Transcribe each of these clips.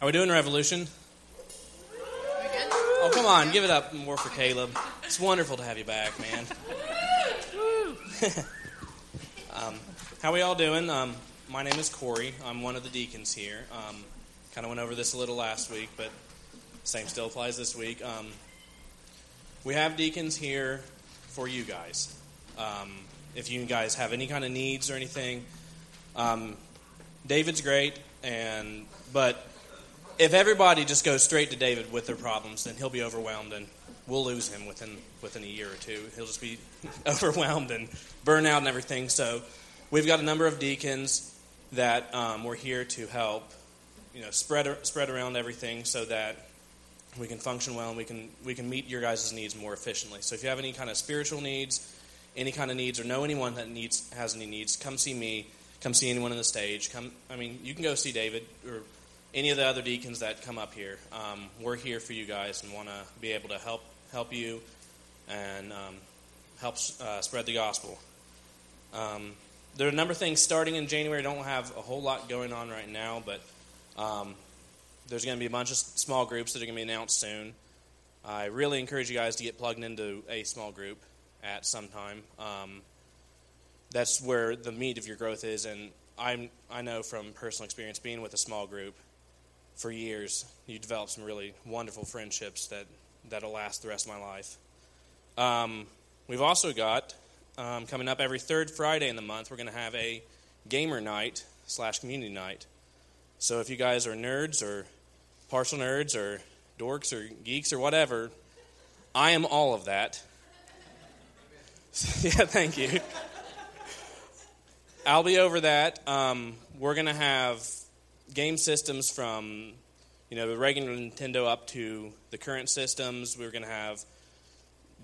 Are we doing Revolution? Oh, come on, give it up more for Caleb. It's wonderful to have you back, man. um, how we all doing? Um, my name is Corey. I'm one of the deacons here. Um, kind of went over this a little last week, but same still applies this week. Um, we have deacons here for you guys. Um, if you guys have any kind of needs or anything, um, David's great, and but if everybody just goes straight to David with their problems, then he'll be overwhelmed, and we'll lose him within within a year or two. He'll just be overwhelmed and burn out and everything. So we've got a number of deacons that um, we're here to help, you know, spread spread around everything so that we can function well and we can we can meet your guys' needs more efficiently. So if you have any kind of spiritual needs, any kind of needs, or know anyone that needs has any needs, come see me. Come see anyone on the stage. Come, I mean, you can go see David or any of the other deacons that come up here. Um, we're here for you guys and want to be able to help help you and um, help uh, spread the gospel. Um, there are a number of things starting in January. Don't have a whole lot going on right now, but um, there's going to be a bunch of small groups that are going to be announced soon. I really encourage you guys to get plugged into a small group at some time. Um, that's where the meat of your growth is, and I'm, I know from personal experience being with a small group for years, you develop some really wonderful friendships that, that'll last the rest of my life. Um, we've also got um, coming up every third Friday in the month, we're going to have a gamer night slash community night. So if you guys are nerds or partial nerds or dorks or geeks or whatever, I am all of that. yeah, thank you. I'll be over that. Um, we're going to have game systems from you know the regular Nintendo up to the current systems. We're going to have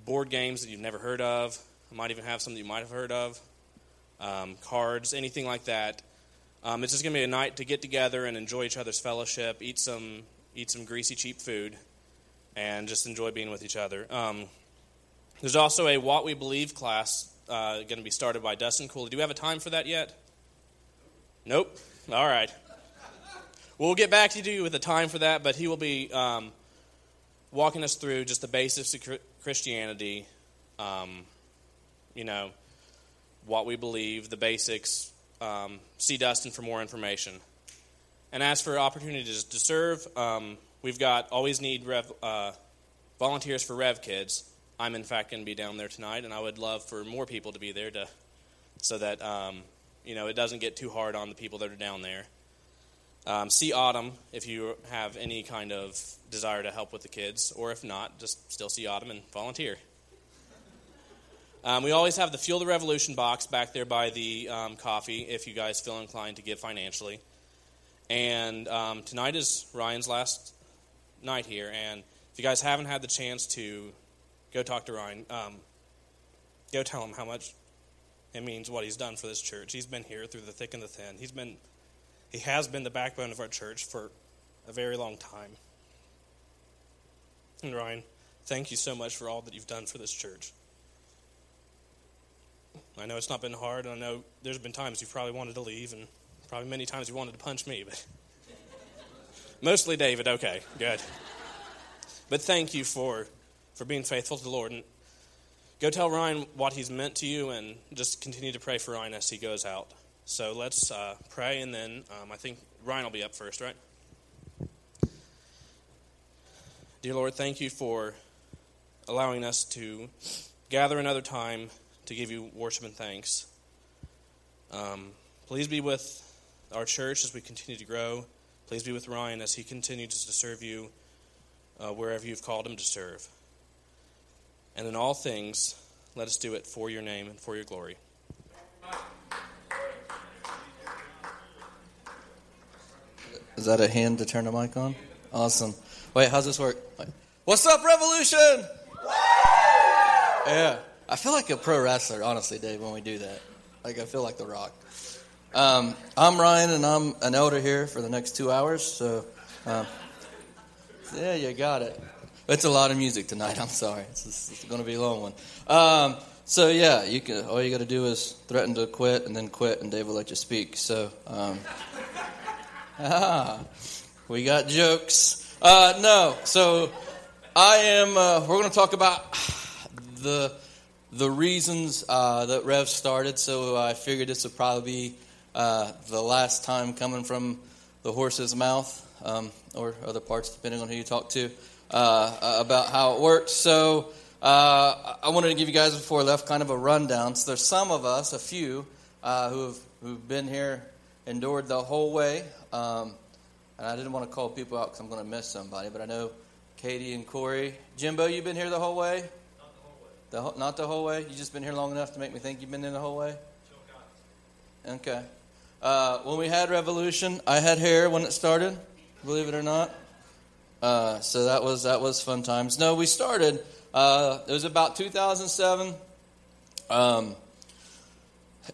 board games that you've never heard of. I might even have some that you might have heard of. Um, cards, anything like that. Um, it's just going to be a night to get together and enjoy each other's fellowship, eat some eat some greasy cheap food, and just enjoy being with each other. Um, there's also a What We Believe class uh, going to be started by Dustin Cooley. Do we have a time for that yet? Nope. All right. We'll get back to you with a time for that, but he will be um, walking us through just the basics of Christianity, um, you know, what we believe, the basics. Um, see Dustin for more information. And as for opportunities to serve, um, we've got always need Rev, uh, volunteers for Rev Kids. I'm in fact going to be down there tonight, and I would love for more people to be there to, so that um, you know it doesn't get too hard on the people that are down there. Um, see Autumn if you have any kind of desire to help with the kids, or if not, just still see Autumn and volunteer. Um, we always have the Fuel the Revolution box back there by the um, coffee if you guys feel inclined to give financially. And um, tonight is Ryan's last night here, and if you guys haven't had the chance to go talk to Ryan, um, go tell him how much it means what he's done for this church. He's been here through the thick and the thin. He's been he has been the backbone of our church for a very long time. And Ryan, thank you so much for all that you've done for this church. I know it's not been hard, and I know there's been times you've probably wanted to leave, and probably many times you wanted to punch me, but mostly David. Okay, good. But thank you for for being faithful to the Lord, and go tell Ryan what he's meant to you, and just continue to pray for Ryan as he goes out. So let's uh, pray, and then um, I think Ryan will be up first, right? Dear Lord, thank you for allowing us to gather another time to give you worship and thanks. Um, please be with our church as we continue to grow. Please be with Ryan as he continues to serve you uh, wherever you've called him to serve. And in all things, let us do it for your name and for your glory. Is that a hand to turn the mic on? Awesome. Wait, how's this work? What's up, Revolution? Yeah. I feel like a pro wrestler, honestly, Dave, when we do that. Like, I feel like The Rock. Um, I'm Ryan, and I'm an elder here for the next two hours. So, um, yeah, you got it. It's a lot of music tonight. I'm sorry. It's, it's going to be a long one. Um, so yeah, you can. All you got to do is threaten to quit, and then quit, and Dave will let you speak. So, um, Ah. We got jokes. Uh, no, so I am. Uh, we're going to talk about the the reasons uh, that Rev started. So I figured this would probably be uh, the last time coming from the horse's mouth, um, or other parts, depending on who you talk to, uh, about how it works. So uh, I wanted to give you guys before I left kind of a rundown. So there's some of us, a few, who've who've been here, endured the whole way. Um, and I didn't want to call people out because I'm going to miss somebody, but I know Katie and Corey. Jimbo, you've been here the whole way? Not the whole way. The ho- not the whole way? You've just been here long enough to make me think you've been there the whole way? Okay. Uh, when we had Revolution, I had hair when it started, believe it or not. Uh, so that was that was fun times. No, we started. Uh, it was about 2007. Um,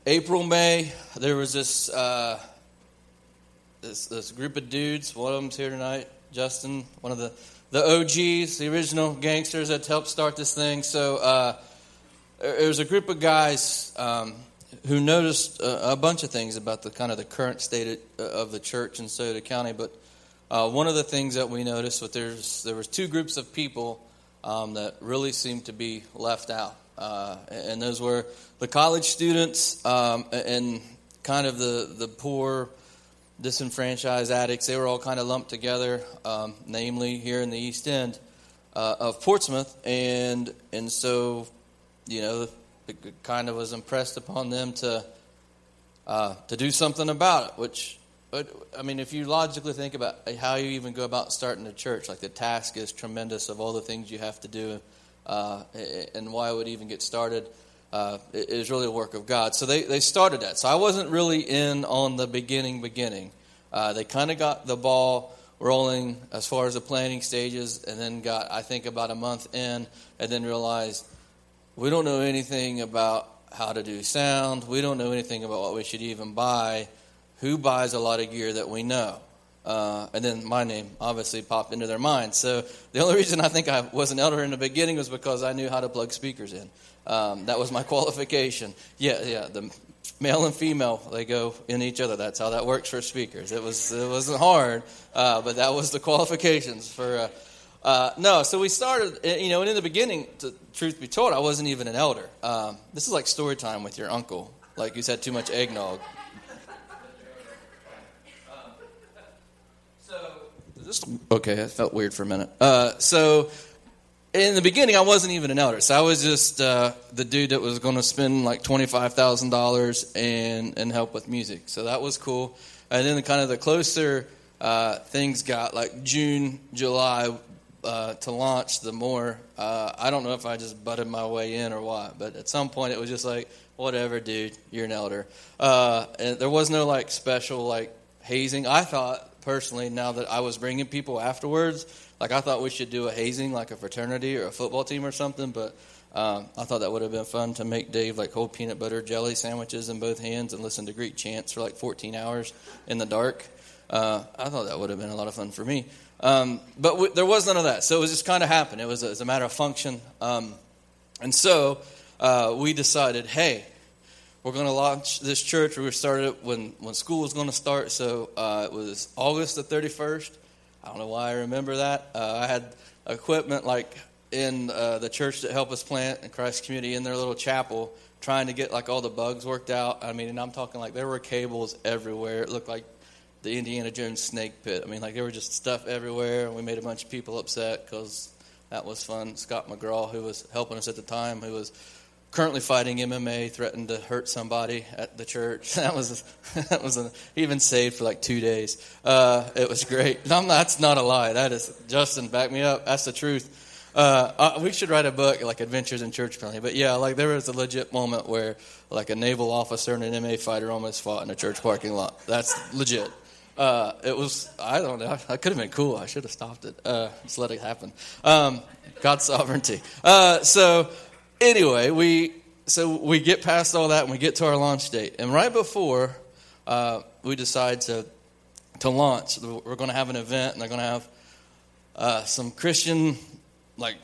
April, May. There was this uh, this, this group of dudes. One of them's here tonight, Justin, one of the, the OGs, the original gangsters that helped start this thing. So uh, there was a group of guys um, who noticed a, a, bunch of things about the kind of the current state of, the church in Scioto County. But uh, one of the things that we noticed was there's, there was two groups of people um, that really seemed to be left out. Uh, and those were the college students um, and kind of the, the poor disenfranchised addicts, they were all kind of lumped together, um, namely here in the East End uh, of Portsmouth. And, and so, you know, it kind of was impressed upon them to, uh, to do something about it, which, I mean, if you logically think about how you even go about starting a church, like the task is tremendous of all the things you have to do uh, and why I would even get started uh, is really a work of God. So they, they started that. So I wasn't really in on the beginning, beginning. Uh, they kind of got the ball rolling as far as the planning stages, and then got, I think, about a month in, and then realized we don't know anything about how to do sound. We don't know anything about what we should even buy. Who buys a lot of gear that we know? Uh, and then my name obviously popped into their mind. So the only reason I think I was an elder in the beginning was because I knew how to plug speakers in. Um, that was my qualification. Yeah, yeah. The male and female they go in each other. That's how that works for speakers. It was it wasn't hard, uh, but that was the qualifications for. Uh, uh, no, so we started, eh, you know, and in the beginning, to, truth be told, I wasn't even an elder. Um, this is like story time with your uncle. Like you said, too much eggnog. Okay, that felt weird for a minute. Uh, so, in the beginning, I wasn't even an elder, so I was just uh, the dude that was going to spend like twenty five thousand dollars and and help with music. So that was cool. And then the, kind of the closer uh, things got, like June, July uh, to launch, the more uh, I don't know if I just butted my way in or what, but at some point it was just like, whatever, dude, you're an elder. Uh, and there was no like special like hazing. I thought personally, now that I was bringing people afterwards like I thought we should do a hazing, like a fraternity or a football team or something, but um, I thought that would have been fun to make Dave like hold peanut butter jelly sandwiches in both hands and listen to Greek chants for like 14 hours in the dark. Uh, I thought that would have been a lot of fun for me. Um, but w- there was none of that. So it was just kind of happened. It was a, it was a matter of function. Um, and so uh, we decided, hey, we're going to launch this church. We started when, when school was going to start. So uh, it was August the 31st. I don't know why I remember that. Uh, I had equipment like in uh, the church that helped us plant in Christ Community in their little chapel, trying to get like all the bugs worked out. I mean, and I'm talking like there were cables everywhere. It looked like the Indiana Jones snake pit. I mean, like there were just stuff everywhere, and we made a bunch of people upset because that was fun. Scott McGraw, who was helping us at the time, who was currently fighting MMA, threatened to hurt somebody at the church. That was that was a, even saved for like two days. Uh, it was great. That's not a lie. That is Justin. Back me up. That's the truth. Uh, uh, we should write a book like Adventures in Church Penalty. But yeah, like there was a legit moment where like a naval officer and an MMA fighter almost fought in a church parking lot. That's legit. Uh, it was I don't know. I could have been cool. I should have stopped it. Uh, just let it happen. Um, God's sovereignty. Uh, so anyway, we so we get past all that and we get to our launch date. And right before uh, we decide to to launch, we're going to have an event and they're going to have uh, some Christian, like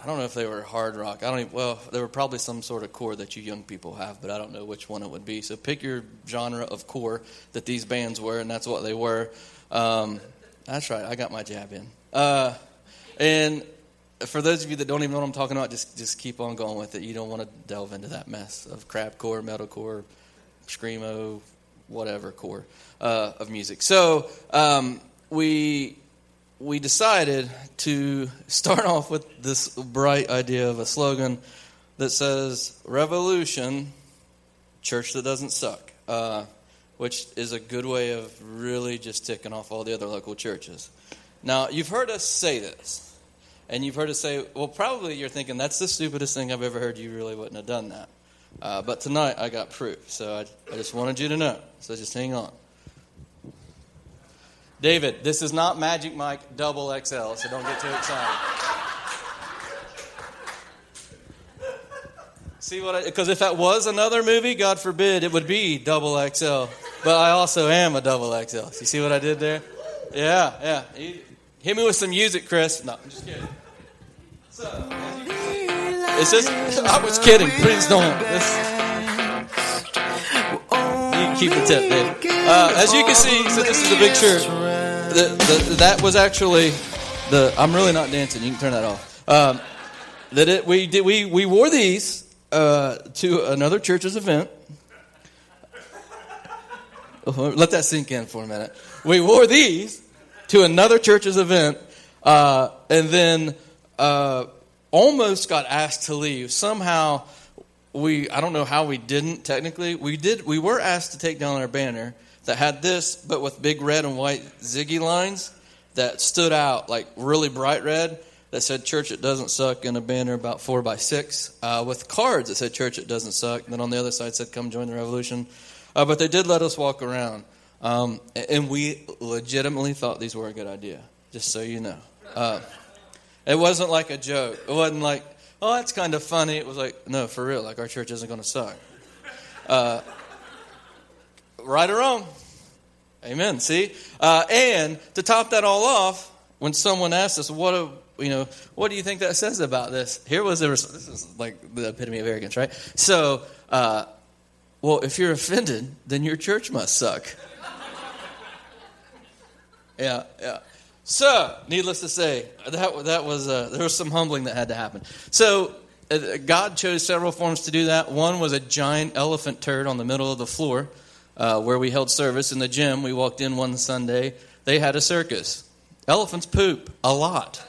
I don't know if they were hard rock. I don't even, well, there were probably some sort of core that you young people have, but I don't know which one it would be. So pick your genre of core that these bands were, and that's what they were. Um, That's right. I got my jab in. Uh, and for those of you that don't even know what I'm talking about, just just keep on going with it. You don't want to delve into that mess of crapcore, metalcore, screamo, whatever core uh, of music. So um, we we decided to start off with this bright idea of a slogan that says "Revolution, church that doesn't suck," uh, which is a good way of really just ticking off all the other local churches. Now, you've heard us say this. And you've heard us say, well, probably you're thinking, that's the stupidest thing I've ever heard. You really wouldn't have done that. Uh, but tonight I got proof. So I, I just wanted you to know. So just hang on. David, this is not Magic Mike double XL, so don't get too excited. See what I, because if that was another movie, God forbid, it would be double XL. But I also am a double XL. You see what I did there? Yeah, yeah. Hit me with some music, Chris. No, I'm just kidding. So, it's just, I was kidding. Please don't. This, you keep the tip, Dave. Uh, as you can see, so this is a shirt. The, the, that was actually the. I'm really not dancing. You can turn that off. Um, that it, we did. We we wore these uh, to another church's event. Let that sink in for a minute. We wore these to another church's event, uh, and then uh, almost got asked to leave. Somehow, we I don't know how we didn't. Technically, we did. We were asked to take down our banner that had this, but with big red and white ziggy lines that stood out like really bright red. That said "Church It Doesn't Suck" in a banner about four by six, uh, with cards that said "Church It Doesn't Suck." And then on the other side said "Come join the revolution." Uh, but they did let us walk around. Um, and we legitimately thought these were a good idea, just so you know. Uh, it wasn't like a joke. It wasn't like, oh, that's kind of funny. It was like, no, for real, like our church isn't going to suck. Uh, right or wrong. Amen. See? Uh, and to top that all off, when someone asked us, what do, you know, what do you think that says about this? Here was the this is like the epitome of arrogance, right? So, uh, well, if you're offended, then your church must suck. Yeah, yeah. So, needless to say, that that was uh, there was some humbling that had to happen. So, uh, God chose several forms to do that. One was a giant elephant turd on the middle of the floor uh, where we held service in the gym. We walked in one Sunday. They had a circus. Elephants poop a lot,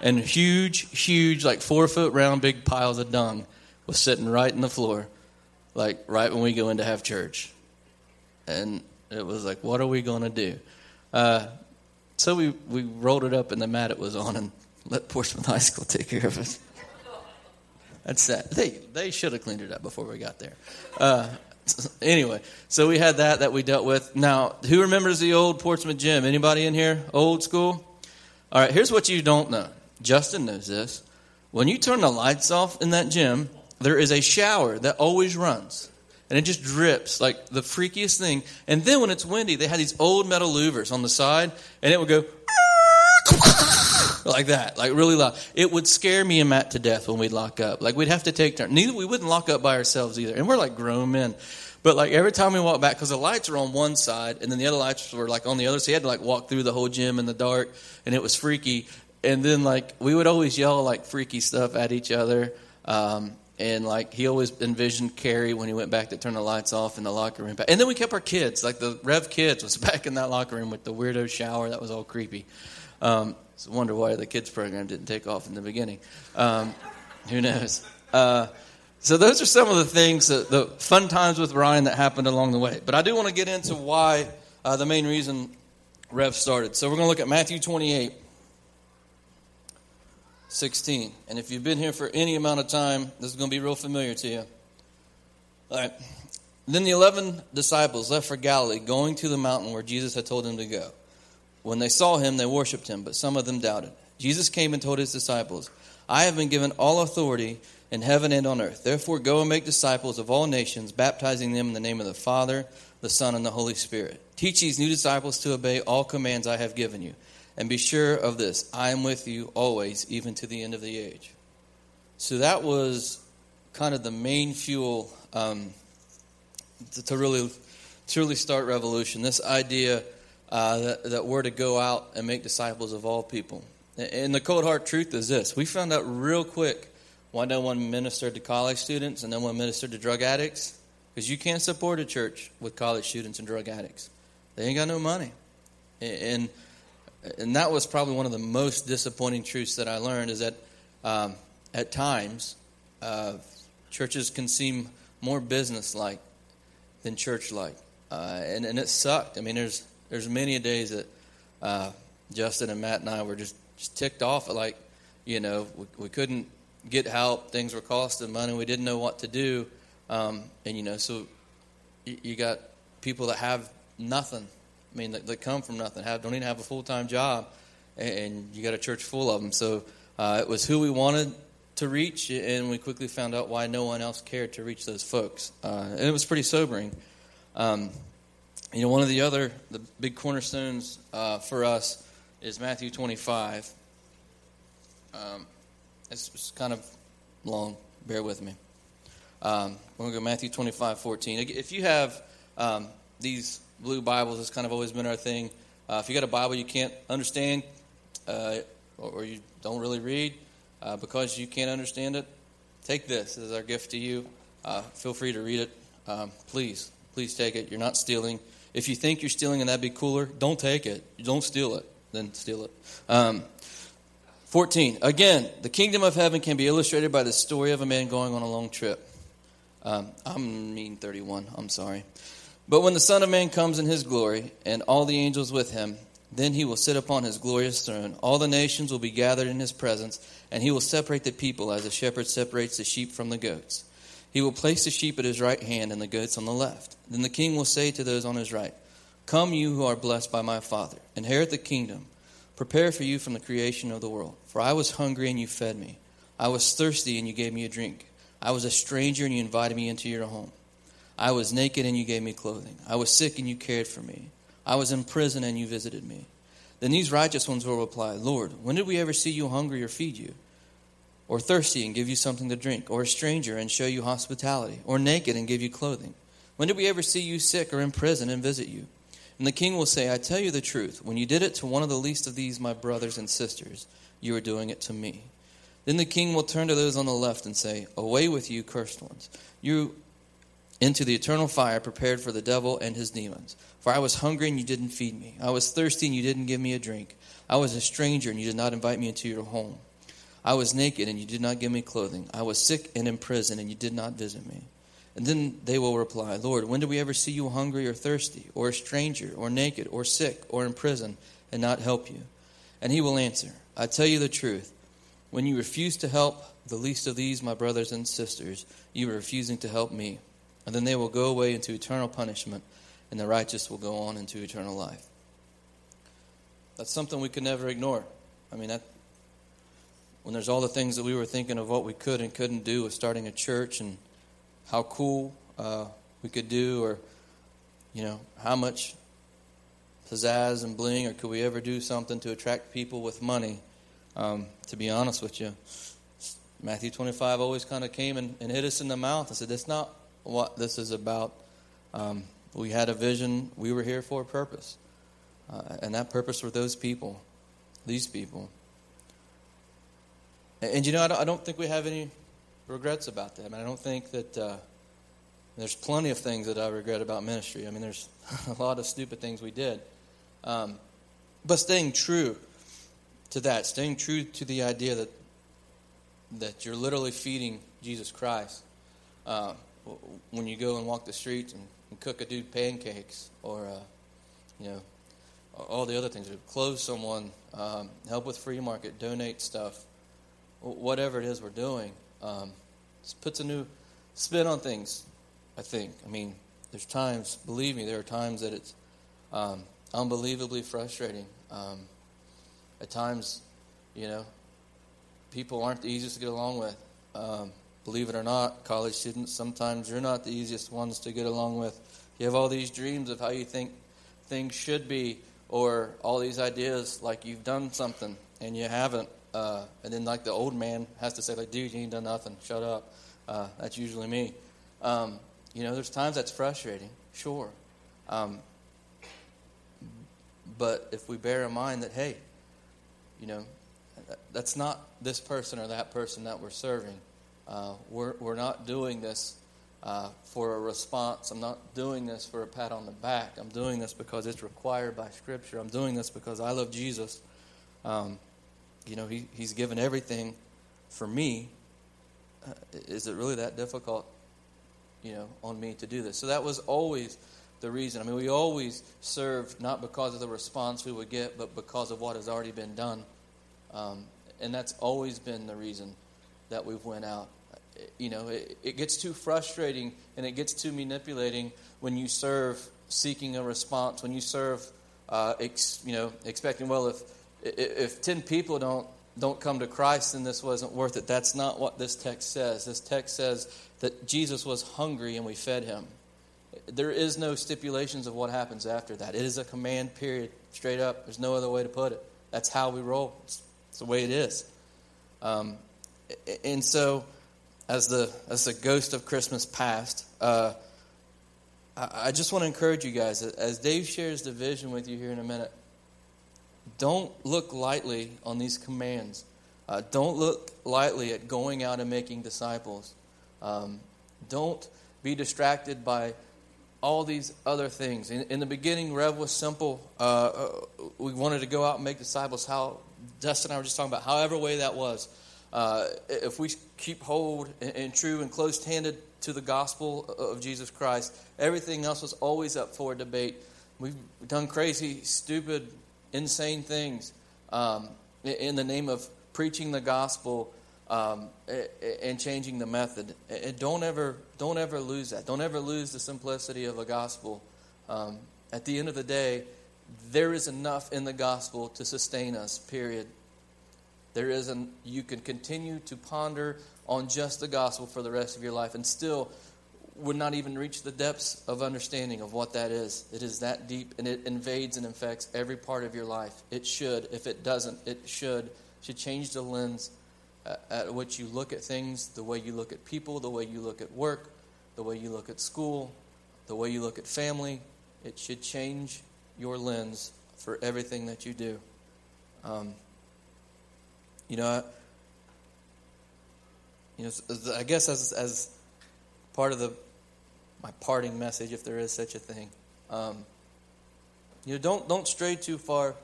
and huge, huge, like four foot round, big piles of dung was sitting right in the floor, like right when we go in to have church. And it was like, what are we going to do? Uh, so we, we rolled it up in the mat it was on and let Portsmouth High School take care of it. That's that. They, they should have cleaned it up before we got there. Uh, anyway, so we had that that we dealt with. Now, who remembers the old Portsmouth gym? Anybody in here? Old school? All right, here's what you don't know. Justin knows this. When you turn the lights off in that gym, there is a shower that always runs and it just drips like the freakiest thing. And then when it's windy, they had these old metal louvers on the side, and it would go like that, like really loud. It would scare me and Matt to death when we'd lock up. Like we'd have to take turns. Neither we wouldn't lock up by ourselves either, and we're like grown men. But like every time we walk back, because the lights are on one side, and then the other lights were like on the other, so you had to like walk through the whole gym in the dark, and it was freaky. And then like we would always yell like freaky stuff at each other. Um, and like he always envisioned Carrie when he went back to turn the lights off in the locker room. And then we kept our kids, like the Rev kids was back in that locker room with the weirdo shower. That was all creepy. Um, wonder why the kids program didn't take off in the beginning. Um, who knows? Uh, so those are some of the things, that, the fun times with Ryan that happened along the way. But I do want to get into why uh, the main reason Rev started. So we're going to look at Matthew 28. 16. And if you've been here for any amount of time, this is going to be real familiar to you. All right. Then the 11 disciples left for Galilee, going to the mountain where Jesus had told them to go. When they saw him, they worshiped him, but some of them doubted. Jesus came and told his disciples, I have been given all authority in heaven and on earth. Therefore, go and make disciples of all nations, baptizing them in the name of the Father, the Son, and the Holy Spirit. Teach these new disciples to obey all commands I have given you. And be sure of this I am with you always, even to the end of the age. So that was kind of the main fuel um, to, to, really, to really start revolution. This idea uh, that, that we're to go out and make disciples of all people. And the cold hard truth is this we found out real quick why no one ministered to college students and no one ministered to drug addicts. Because you can't support a church with college students and drug addicts. They ain't got no money. And, and that was probably one of the most disappointing truths that I learned is that um, at times uh, churches can seem more business like than church like. Uh, and, and it sucked. I mean, there's, there's many days that uh, Justin and Matt and I were just just ticked off at like, you know, we, we couldn't get help. Things were costing money. We didn't know what to do. Um, and, you know, so you, got people that have nothing. I mean, that, that come from nothing, have, don't even have a full time job. And, and, you got a church full of them. So uh, it was who we wanted to reach, and we quickly found out why no one else cared to reach those folks. Uh, and it was pretty sobering. Um, you know, one of the other the big cornerstones uh, for us is Matthew 25. Um, it's, it's, kind of long. Bear with me. Um, we're going to go Matthew 25, 14. If you have um, these blue Bibles, it's kind of always been our thing. Uh, if you got a Bible you can't understand uh, or you don't really read uh, because you can't understand it, take this as our gift to you. Uh, feel free to read it. Um, please, please take it. You're not stealing. If you think you're stealing and that'd be cooler, don't take it. Don't steal it then steal it. Um, 14. Again, the kingdom of heaven can be illustrated by the story of a man going on a long trip. Um, I mean 31, I'm sorry. But when the Son of Man comes in his glory, and all the angels with him, then he will sit upon his glorious throne. All the nations will be gathered in his presence, and he will separate the people as a shepherd separates the sheep from the goats. He will place the sheep at his right hand and the goats on the left. Then the king will say to those on his right, Come, you who are blessed by my Father, inherit the kingdom. Prepare for you from the creation of the world. For I was hungry, and you fed me. I was thirsty, and you gave me a drink. I was a stranger, and you invited me into your home. I was naked, and you gave me clothing. I was sick, and you cared for me. I was in prison, and you visited me. Then these righteous ones will reply, Lord, when did we ever see you hungry or feed you? Or thirsty and give you something to drink? Or a stranger and show you hospitality? Or naked and give you clothing? When did we ever see you sick or in prison and visit you? And the king will say, I tell you the truth, when you did it to one of the least of these, my brothers and sisters, you are doing it to me. Then the king will turn to those on the left and say, Away with you, cursed ones, you into the eternal fire prepared for the devil and his demons. For I was hungry and you didn't feed me. I was thirsty and you didn't give me a drink. I was a stranger and you did not invite me into your home. I was naked and you did not give me clothing. I was sick and in prison and you did not visit me. And then they will reply, Lord, when did we ever see you hungry or thirsty, or a stranger, or naked, or sick, or in prison, and not help you? And he will answer, I tell you the truth. When you refuse to help the least of these, my brothers and sisters, you are refusing to help me. And then they will go away into eternal punishment, and the righteous will go on into eternal life. That's something we could never ignore. I mean, that, when there's all the things that we were thinking of what we could and couldn't do with starting a church and how cool uh, we could do, or you know how much pizzazz and bling, or could we ever do something to attract people with money? Um, to be honest with you, Matthew 25 always kind of came and, and, hit us in the mouth and said, "That's not what this is about." Um, we had a vision. We were here for a purpose, uh, and that purpose were those people, these people. And, and you know, I don't, I don't think we have any regrets about that. I, mean, I don't think that uh, there's plenty of things that I regret about ministry. I mean, there's a lot of stupid things we did. Um, but staying true to that, staying true to the idea that that you're literally feeding Jesus Christ uh, when you go and walk the streets and, and cook a dude pancakes or uh, you know all the other things, clothe someone, um, help with free market, donate stuff, whatever it is we're doing. Um, puts a new spin on things, I think. I mean, there's times, believe me, there are times that it's um, unbelievably frustrating. Um, at times, you know, people aren't the easiest to get along with. Believe it or not, college students, sometimes you're not the easiest ones to get along with. You have all these dreams of how you think things should be, or all these ideas like you've done something and you haven't. Uh, and then like the old man has to say like, dude, you ain't done nothing. Shut up. Uh, that's usually me. Um, you know, there's times that's frustrating, sure. Um, but if we bear in mind that, hey, you know, that's not this person or that person that we're serving. Uh, we're, we're not doing this uh, for a response. I'm not doing this for a pat on the back. I'm doing this because it's required by Scripture. I'm doing this because I love Jesus. Um, you know, he, He's given everything for me. Uh, is it really that difficult, you know, on me to do this? So that was always the reason. I mean, we always serve not because of the response we would get, but because of what has already been done. Um, and that's always been the reason that we've went out. You know, it, it gets too frustrating and it gets too manipulating when you serve seeking a response, when you serve, uh, ex, you know, expecting, well, if, if 10 people don't, don't come to Christ, then this wasn't worth it. That's not what this text says. This text says that Jesus was hungry and we fed him. There is no stipulations of what happens after that. It is a command, period, straight up. There's no other way to put it. That's how we roll. It's, it's the way it is. Um, and so, as the as the ghost of Christmas past, uh, I, I just want to encourage you guys as Dave shares the vision with you here in a minute. Don't look lightly on these commands. Uh, don't look lightly at going out and making disciples. Um, don't be distracted by all these other things. In, in the beginning, Rev was simple. Uh, uh, we wanted to go out and make disciples. How Dustin and I were just talking about, however way that was. Uh, if we keep hold and, and true and close-handed to the gospel of Jesus Christ, everything else was always up for debate. We've done crazy, stupid, insane things um, in the name of preaching the gospel um, and changing the method. And don't ever, don't ever lose that. Don't ever lose the simplicity of a gospel. Um, at the end of the day, there is enough in the gospel to sustain us. Period. There is an, you can continue to ponder on just the gospel for the rest of your life and still would not even reach the depths of understanding of what that is. It is that deep and it invades and infects every part of your life. It should. If it doesn't, it should. Should change the lens at which you look at things, the way you look at people, the way you look at work, the way you look at school, the way you look at family. It should change your lens for everything that you do. Um, you know, you know, I guess as as part of the my parting message, if there is such a thing, um, you know, don't don't stray too far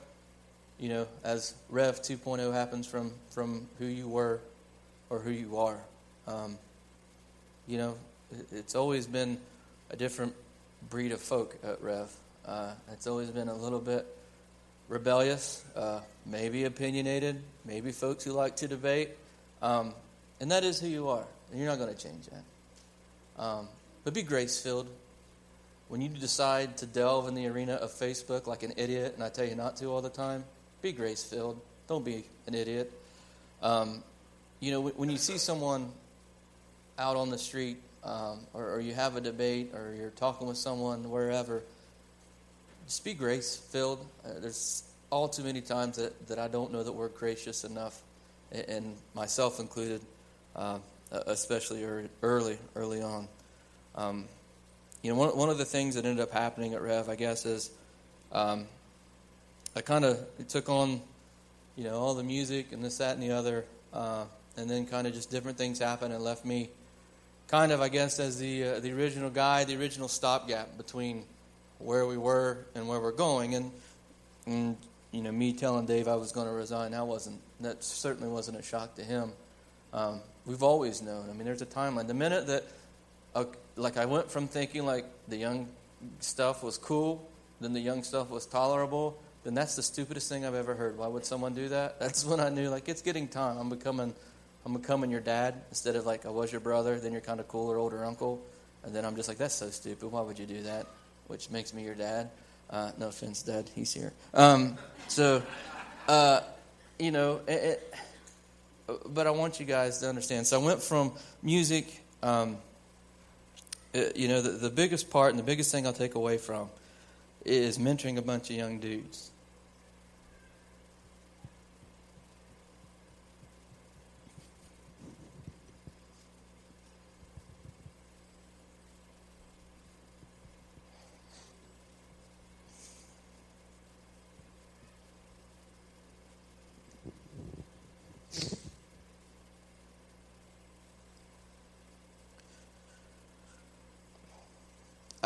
you know, as Rev 2.0 happens from, from who you were or who you are. Um, you know, it's always been a different breed of folk at Rev. Uh, it's always been a little bit rebellious, uh, maybe opinionated, maybe folks who like to debate. Um, and that is who you are. And you're not going to change that. Um, but be grace filled. When you decide to delve in the arena of Facebook like an idiot, and I tell you not to all the time, be grace filled. Don't be an idiot. Um, you know, when you see someone out on the street, um, or, or, you have a debate, or you're talking with someone wherever, just be grace filled. Uh, there's all too many times that, that I don't know that we're gracious enough, and myself included, uh, especially early, early on. Um, you know, one, one of the things that ended up happening at Rev, I guess, is um, I kind of took on, you know, all the music and this, that, and the other, uh, and then kind of just different things happened and left me kind of, I guess, as the uh, the original guy, the original stopgap between where we were and where we're going, and and you know, me telling Dave I was going to resign, that wasn't that certainly wasn't a shock to him. Um, we've always known. I mean, there's a timeline. The minute that, uh, like, I went from thinking like the young stuff was cool, then the young stuff was tolerable, then that's the stupidest thing I've ever heard. Why would someone do that? That's when I knew, like, it's getting time. I'm becoming, I'm becoming your dad instead of like I was your brother. Then you're kind of cooler, older uncle, and then I'm just like, that's so stupid. Why would you do that? Which makes me your dad. Uh, no offense, Dad. He's here. Um, so, uh, you know, it, it, but I want you guys to understand. So I went from music. Um, it, uh, you know, the, the biggest part and the biggest thing I'll take away from is mentoring a bunch of young dudes.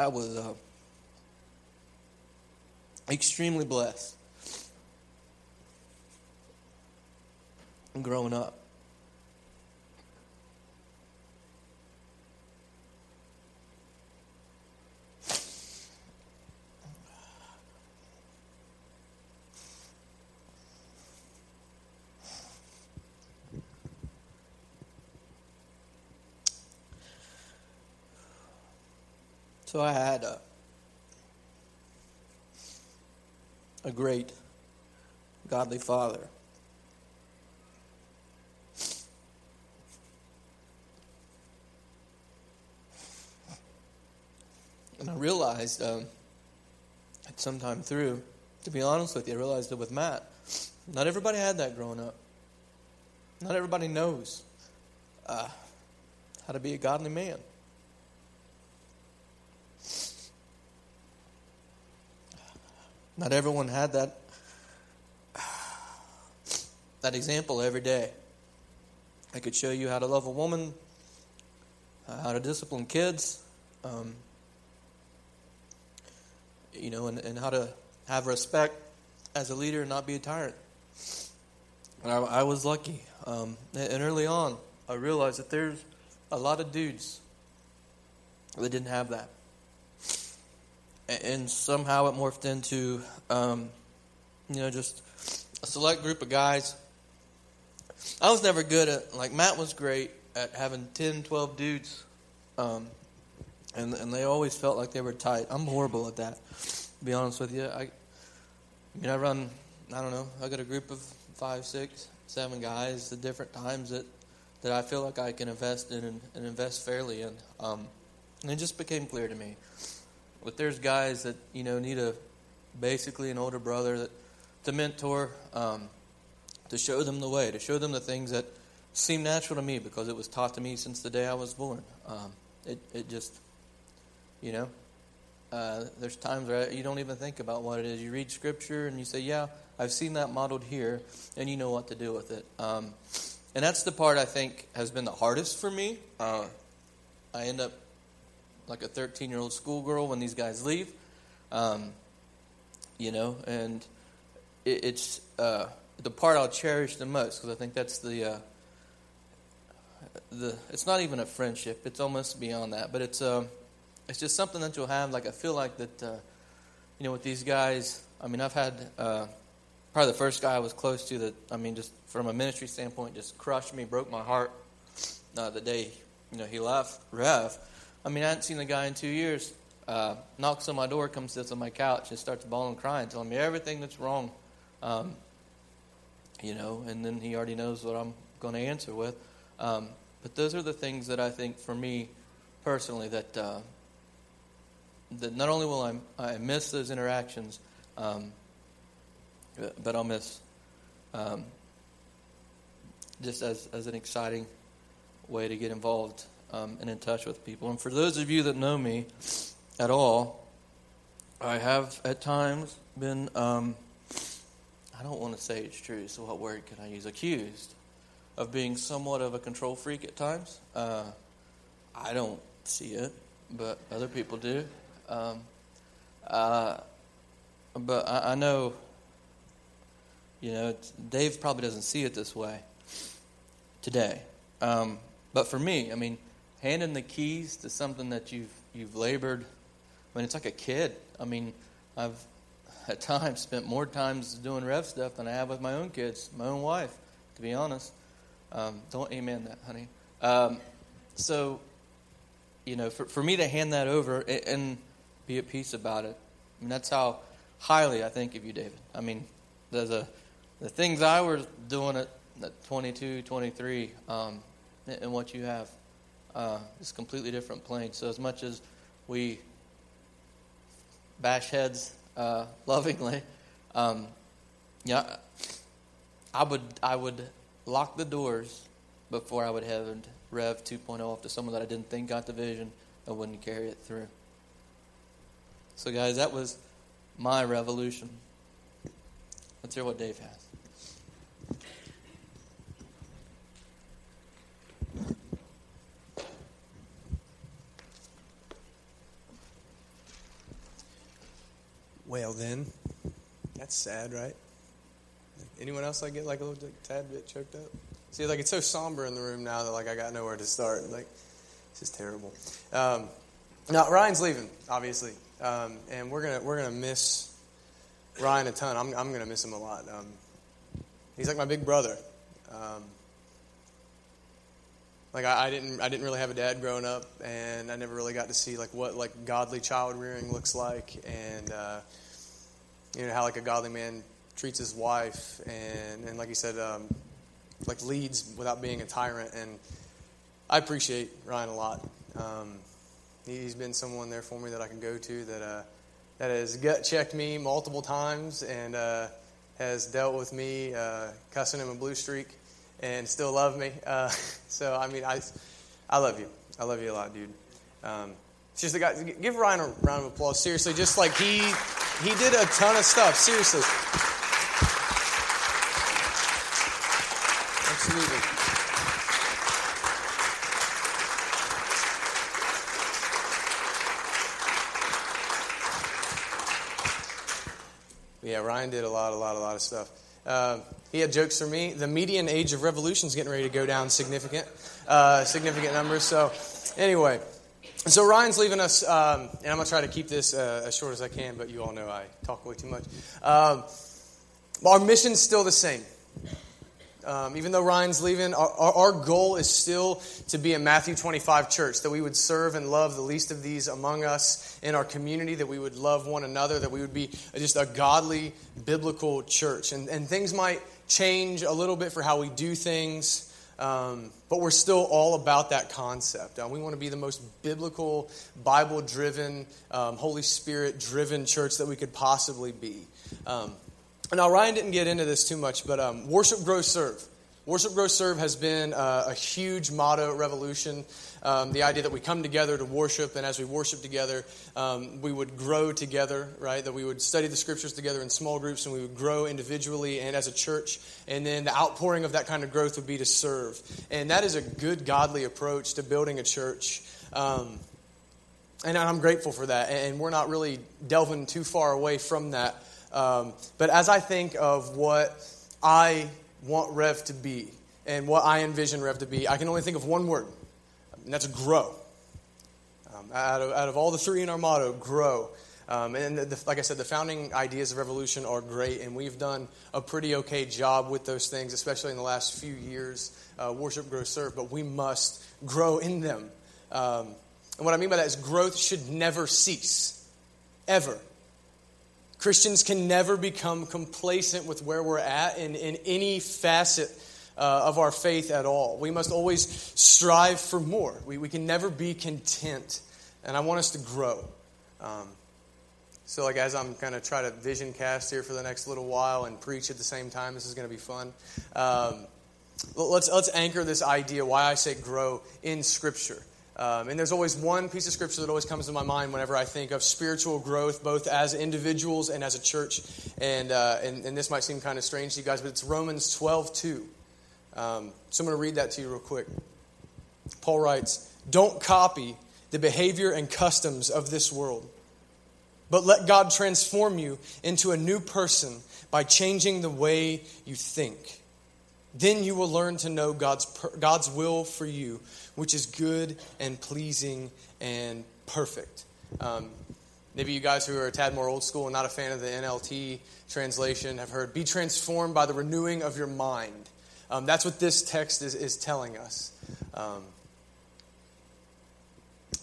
I was uh, extremely blessed growing up. So I had a, a great godly father. And I realized um, at some time through, to be honest with you, I realized it with Matt. Not everybody had that growing up. Not everybody knows uh, how to be a godly man. Not everyone had that that example every day. I could show you how to love a woman, uh, how to discipline kids, um, you know, and, and how to have respect as a leader and not be a tyrant. And I, I was lucky. Um, and early on, I realized that there's a lot of dudes that didn't have that and somehow it morphed into, um, you know, just a select group of guys. I was never good at, like, Matt was great at having 10, 12 dudes, um, and, and they always felt like they were tight. I'm horrible at that, to be honest with you. I, I mean, I run, I don't know, I got a group of five, six, seven guys at different times that, that I feel like I can invest in and, and invest fairly in. Um, and it just became clear to me but there's guys that you know need a basically an older brother that to mentor, um, to show them the way, to show them the things that seem natural to me because it was taught to me since the day I was born. Um, it it just you know. Uh, there's times where you don't even think about what it is. You read scripture and you say, "Yeah, I've seen that modeled here," and you know what to do with it. Um, and that's the part I think has been the hardest for me. Uh, I end up like a 13 year old schoolgirl when these guys leave. Um, you know, and it, it's uh, the part I'll cherish the most because I think that's the uh, the. It's not even a friendship; it's almost beyond that. But it's uh, it's just something that you'll have. Like I feel like that, uh, you know, with these guys. I mean, I've had uh, probably the first guy I was close to that. I mean, just from a ministry standpoint, just crushed me, broke my heart. Uh, the day you know he left, Rev. I mean, I hadn't seen the guy in two years. Uh, knocks on my door, comes sits on my couch, and starts bawling, crying, telling me everything that's wrong. Um, you know, and then he already knows what I'm going to answer with. Um, but those are the things that I think, for me personally, that uh, that not only will I, I miss those interactions, um, but I'll miss um, just as as an exciting way to get involved um, and in touch with people. And for those of you that know me at all, I have at times been, um, I don't want to say it's true, so what word can I use? Accused of being somewhat of a control freak at times. Uh, I don't see it, but other people do. Um, uh, but I, I, know, you know, Dave probably doesn't see it this way today. Um, but for me, I mean, handing the keys to something that you've you've labored. I mean, it's like a kid. I mean, I've at times spent more times doing rev stuff than I have with my own kids, my own wife. To be honest, um, don't amen that, honey. Um, so, you know, for for me to hand that over and, and be at peace about it, I mean, that's how highly I think of you, David. I mean, the the, the things I was doing at, at 22, 23, um, and what you have uh, it's a completely different plane. So as much as we bash heads uh, lovingly, um, yeah, I would I would lock the doors before I would have Rev 2.0 off to someone that I didn't think got the vision and wouldn't carry it through. So guys, that was my revolution. Let's hear what Dave has. Well, then, that's sad, right? Anyone else like get like a little like, tad bit choked up? See, like it's so somber in the room now that like I got nowhere to start. Like, this is terrible. Um, now Ryan's leaving, obviously, um, and we're gonna we're gonna miss Ryan a ton. I'm I'm gonna miss him a lot. Um, he's like my big brother. Um, like I, I, didn't I didn't really have a dad growing up, and I never really got to see like what like godly child rearing looks like, and uh, you know how like a godly man treats his wife, and and like he said, um, like leads without being a tyrant, and I appreciate Ryan a lot. Um, he's been someone there for me that I can go to that uh, that has gut checked me multiple times and uh, has dealt with me uh, cussing him a blue streak and still love me. Uh, so, I mean, I, I love you. I love you a lot, dude. Um, just the guy, give Ryan a round of applause. Seriously, just like he he did a ton of stuff. Seriously. Absolutely. Yeah, Ryan did a lot, a lot, a lot of stuff. Uh, he had jokes for me. The median age of revolution is getting ready to go down significant, uh, significant numbers. So, anyway, so Ryan's leaving us, um, and I'm to try to keep this uh, as short as I can, but you all know I talk way too much. Um, our mission's still the same. Um, even though Ryan's leaving, our, our, goal is still to be a Matthew 25 church, that we would serve and love the least of these among us in our community, that we would love one another, that we would be just a godly, biblical church. And, and things might change a little bit for how we do things, um, but we're still all about that concept. Uh, we want to be the most biblical, Bible driven, um, Holy Spirit driven church that we could possibly be. Um, now, Ryan didn't get into this too much, but um, worship, grow, serve. Worship, grow, serve has been uh, a huge motto revolution. Um, the idea that we come together to worship, and as we worship together, um, we would grow together, right? That we would study the scriptures together in small groups, and we would grow individually and as a church. And then the outpouring of that kind of growth would be to serve. And that is a good, godly approach to building a church. Um, and I'm grateful for that. And we're not really delving too far away from that. Um, but as I think of what I want Rev to be and what I envision Rev to be, I can only think of one word, and that's grow. Um, out, of, out of all the three in our motto, grow. Um, and the, the, like I said, the founding ideas of Revolution are great, and we've done a pretty okay job with those things, especially in the last few years. Uh, worship, grow, serve, but we must grow in them. Um, and what I mean by that is growth should never cease, ever. Christians can never become complacent with where we're at in, in any facet uh, of our faith at all. We must always strive for more. We, we can never be content. And I want us to grow. Um, so, like, as I'm kind of try to vision cast here for the next little while and preach at the same time, this is going to be fun. Um, let's, let's anchor this idea, why I say grow, in Scripture. Um, and there's always one piece of scripture that always comes to my mind whenever I think of spiritual growth, both as individuals and as a church. And, uh, and, and, this might seem kind of strange to you guys, but it's Romans 12 2. Um, so I'm going to read that to you real quick. Paul writes, Don't copy the behavior and customs of this world, but let God transform you into a new person by changing the way you think. Then you will learn to know God's, God's will for you, which is good and pleasing and perfect. Um, maybe you guys who are a tad more old school and not a fan of the NLT translation have heard, be transformed by the renewing of your mind. Um, that's what this text is, is telling us. Um,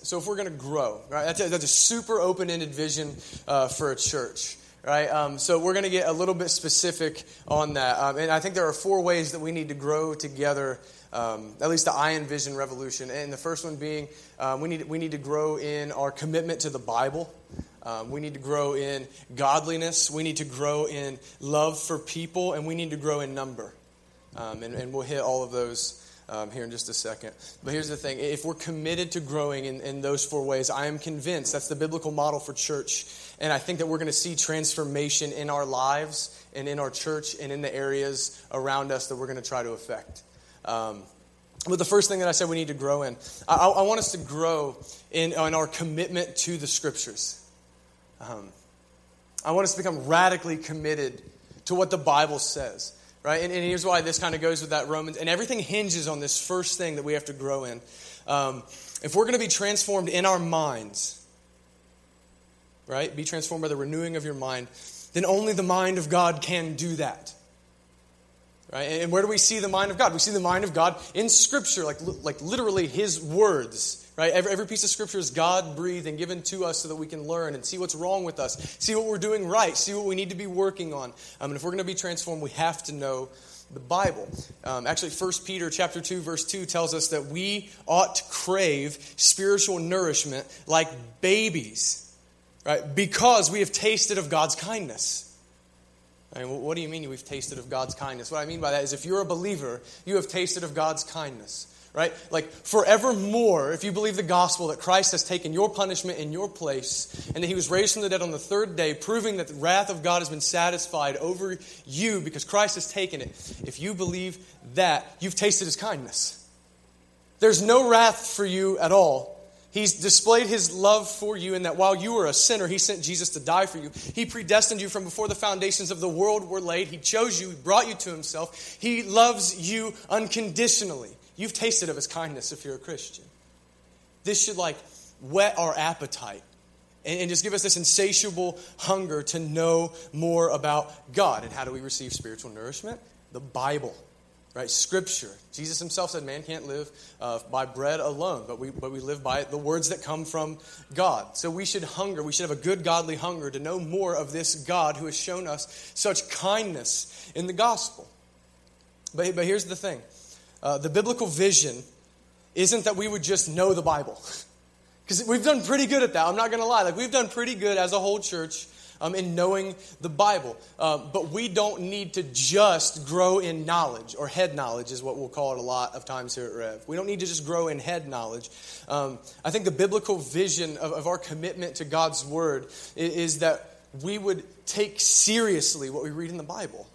so if we're going to grow, right, that's a, that's a super open-ended vision uh, for a church right? Um, so we're going to get a little bit specific on that. Um, and I think there are four ways that we need to grow together, um, at least the I envision revolution. And the first one being um, we, need, we need to grow in our commitment to the Bible. Um, we need to grow in godliness. We need to grow in love for people. And we need to grow in number. Um, and, and we'll hit all of those um, here in just a second. But here's the thing if we're committed to growing in, in those four ways, I am convinced that's the biblical model for church. And I think that we're going to see transformation in our lives and in our church and in the areas around us that we're going to try to affect. Um, but the first thing that I said we need to grow in, I, I want us to grow in, in, our commitment to the scriptures. Um, I want us to become radically committed to what the Bible says. Right? And, and here's why this kind of goes with that Romans. And everything hinges on this first thing that we have to grow in. Um, if we're going to be transformed in our minds, right? Be transformed by the renewing of your mind, then only the mind of God can do that. Right? And where do we see the mind of God? We see the mind of God in Scripture, like, like literally His words. Right? Every, every piece of Scripture is God breathed and given to us so that we can learn and see what's wrong with us, see what we're doing right, see what we need to be working on. Um, and if we're going to be transformed, we have to know the Bible. Um, actually, 1 Peter chapter 2, verse 2 tells us that we ought to crave spiritual nourishment like babies, right? Because we have tasted of God's kindness. I mean, what do you mean we've tasted of God's kindness? What I mean by that is if you're a believer, you have tasted of God's kindness. Right? Like forevermore, if you believe the gospel that Christ has taken your punishment in your place and that he was raised from the dead on the third day, proving that the wrath of God has been satisfied over you because Christ has taken it, if you believe that, you've tasted his kindness. There's no wrath for you at all He's displayed his love for you in that while you were a sinner, he sent Jesus to die for you. He predestined you from before the foundations of the world were laid. He chose you, he brought you to himself. He loves you unconditionally. You've tasted of his kindness if you're a Christian. This should like whet our appetite and, and just give us this insatiable hunger to know more about God. And how do we receive spiritual nourishment? The Bible right? Scripture. Jesus himself said, Man can't live uh, by bread alone, but we, but we live by the words that come from God. So we should hunger. We should have a good, godly hunger to know more of this God who has shown us such kindness in the gospel. But, but here's the thing uh, the biblical vision isn't that we would just know the Bible. Because we've done pretty good at that. I'm not going to lie. Like, we've done pretty good as a whole church um, in knowing the Bible. Uh, but we don't need to just grow in knowledge, or head knowledge is what we'll call it a lot of times here at Rev. We don't need to just grow in head knowledge. Um, I think the biblical vision of, of our commitment to God's Word is, is that we would take seriously what we read in the Bible.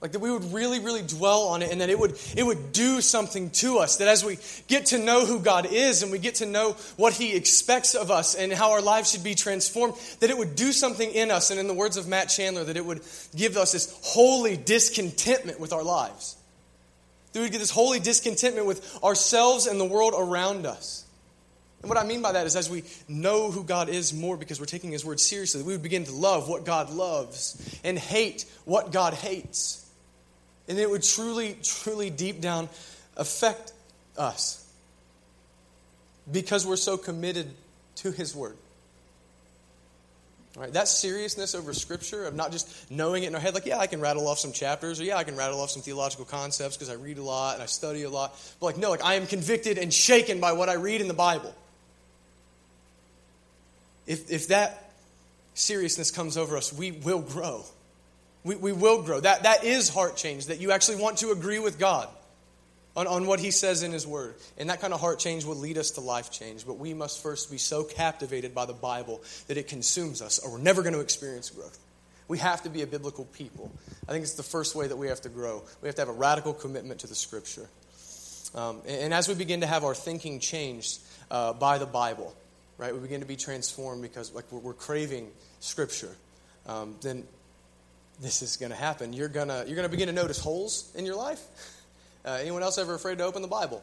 Like that we would really, really dwell on it and that it would, it would do something to us. That as we get to know who God is and we get to know what He expects of us and how our lives should be transformed, that it would do something in us. And in the words of Matt Chandler, that it would give us this holy discontentment with our lives. That we would get this holy discontentment with ourselves and the world around us. And what I mean by that is as we know who God is more because we're taking His word seriously, we would begin to love what God loves and hate what God hates. And it would truly, truly deep down affect us because we're so committed to His Word. Right, that seriousness over Scripture, of not just knowing it in our head, like, yeah, I can rattle off some chapters, or yeah, I can rattle off some theological concepts because I read a lot and I study a lot. But, like, no, like, I am convicted and shaken by what I read in the Bible. If, if that seriousness comes over us, we will grow. We, we will grow. That, that is heart change, that you actually want to agree with God on, on what He says in His Word. And that kind of heart change will lead us to life change. But we must first be so captivated by the Bible that it consumes us, or we're never going to experience growth. We have to be a biblical people. I think it's the first way that we have to grow. We have to have a radical commitment to the Scripture. Um, and, and, as we begin to have our thinking changed uh, by the Bible, right, we begin to be transformed because like we're, we're craving Scripture. Um, then this is going to happen. You're going to you're going to begin to notice holes in your life. Uh, anyone else ever afraid to open the Bible?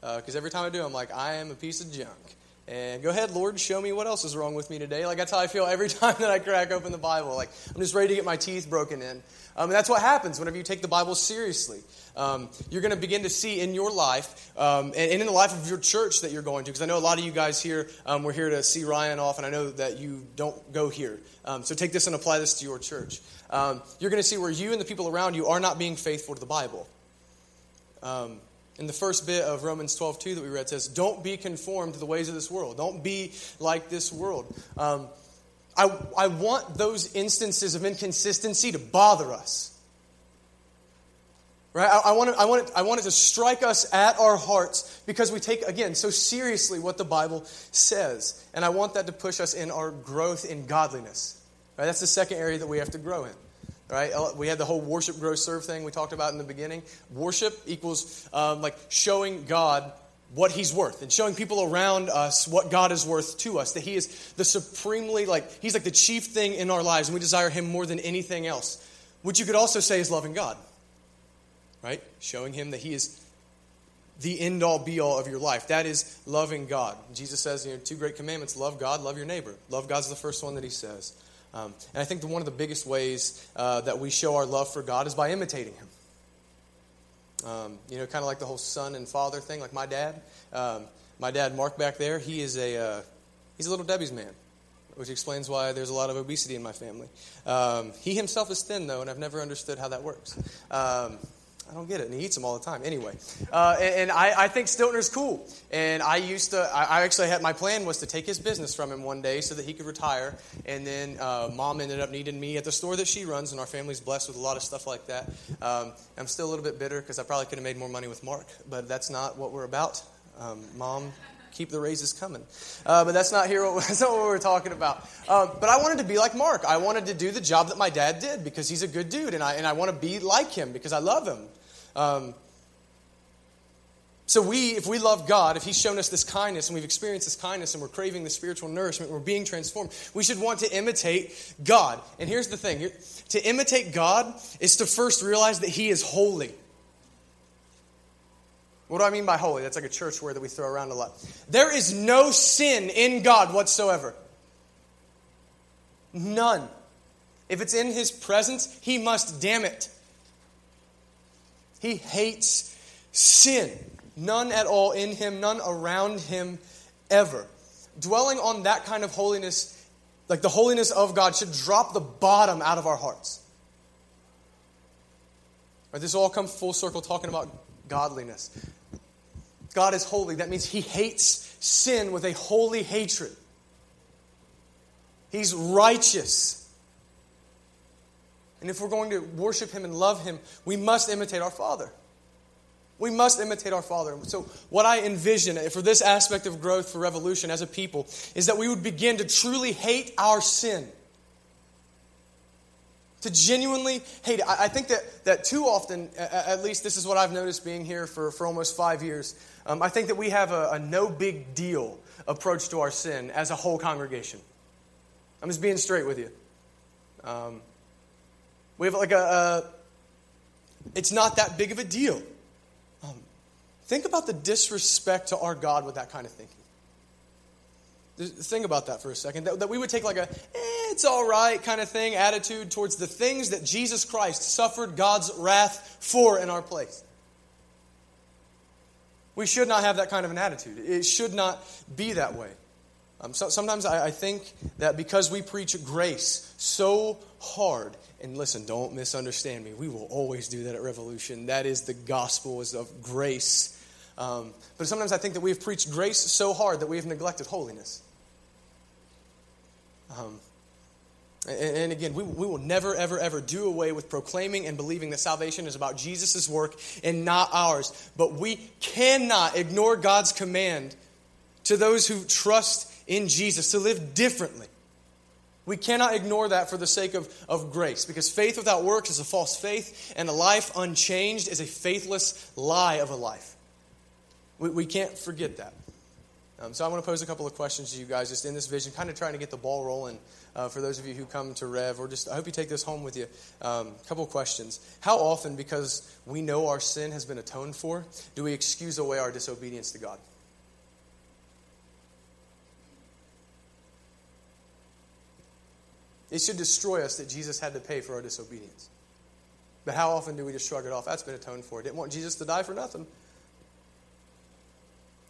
Because uh, every time I do, I'm like, I am a piece of junk. And go ahead, Lord, show me what else is wrong with me today. Like that's how I feel every time that I crack open the Bible. Like I'm just ready to get my teeth broken in. Um, and that's what happens whenever you take the Bible seriously. Um, you're going to begin to see in your life um, and, in the life of your church that you're going to. Because I know a lot of you guys here, um, we're here to see Ryan off, and I know that you don't go here. Um, so take this and apply this to your church. Um, you're going to see where you and the people around you are not being faithful to the Bible. Um, in the first bit of Romans 12, 2 that we read says, Don't be conformed to the ways of this world. Don't be like this world. Um, I, I want those instances of inconsistency to bother us. Right? I, I, want it, I, want it, I want it to strike us at our hearts because we take, again, so seriously what the Bible says. And I want that to push us in our growth in godliness. Right? That's the second area that we have to grow in. Right? We had the whole worship, grow, serve thing we talked about in the beginning. Worship equals um, like showing God what he's worth and showing people around us what God is worth to us. That he is the supremely, like, he's like the chief thing in our lives, and we desire him more than anything else. Which you could also say is loving God, right? Showing him that he is the end all be all of your life. That is loving God. Jesus says, you know, two great commandments love God, love your neighbor. Love God's the first one that he says. Um, and I think one of the biggest ways uh, that we show our love for God is by imitating him. Um, you know, kind of like the whole son and father thing, like my dad. Um, my dad, Mark, back there, he is a uh, he's a little Debbie's man, which explains why there's a lot of obesity in my family. Um, he himself is thin, though, and I've never understood how that works. I don't get it. And he eats them all the time. Anyway, uh, and, and I, I, think Stiltner's cool. And I used to, I, I, actually had, my plan was to take his business from him one day so that he could retire. And then uh, mom ended up needing me at the store that she runs, and our family's blessed with a lot of stuff like that. Um, I'm still a little bit bitter because I probably could have made more money with Mark, but that's not what we're about. Um, mom keep the raises coming. Uh, but that's not here. That's not what we're talking about. Um, but I wanted to be like Mark. I wanted to do the job that my dad did because he's a good dude, and I and I want to be like him because I love him. Um, so we, if we love God, if He's shown us this kindness and we've experienced this kindness and we're craving the spiritual nourishment, we're being transformed, we should want to imitate God. And here's the thing: to imitate God is to first realize that He is holy. What do I mean by holy? That's like a church word that we throw around a lot. There is no sin in God whatsoever. None. If it's in His presence, He must damn it. He hates sin. None at all in him, none around him ever. Dwelling on that kind of holiness, like the holiness of God, should drop the bottom out of our hearts. Right, this all comes full circle talking about godliness. God is holy. That means he hates sin with a holy hatred. He's righteous. And if we're going to worship Him and love Him, we must imitate our Father. We must imitate our Father. So, what I envision for this aspect of growth for Revolution as a people is that we would begin to truly hate our sin. To genuinely hate it. I think that, that too often, at least this is what I've noticed being here for, for almost five years, um, I think that we have a, a no big deal approach to our sin as a whole congregation. I'm just being straight with you. Um, we have like a, a it's not that big of a deal. Um, think about the disrespect to our God with that kind of thinking. Think about that for a second. That, that we would take like a, eh, it's all right kind of thing attitude towards the things that Jesus Christ suffered God's wrath for in our place. We should not have that kind of an attitude. It should not be that way. Um, so, sometimes I, I think that because we preach grace so hard, and listen, don't misunderstand me. We will always do that at Revolution. That is the gospel is of grace. Um, but sometimes I think that we've preached grace so hard that we have neglected holiness. Um, and, and, again, we, we will never, ever, ever do away with proclaiming and believing that salvation is about Jesus' work and not ours. But we cannot ignore God's command to those who trust in Jesus to live differently. We cannot ignore that for the sake of, of grace, because faith without works is a false faith, and a life unchanged is a faithless lie of a life. We, we can't forget that. Um, so I want to pose a couple of questions to you guys just in this vision, kind of trying to get the ball rolling uh, for those of you who come to Rev, or just I hope you take this home with you. A um, couple of questions. How often, because we know our sin has been atoned for, do we excuse away our disobedience to God? It should destroy us that Jesus had to pay for our disobedience. But how often do we just shrug it off? That's been atoned for. Didn't want Jesus to die for nothing.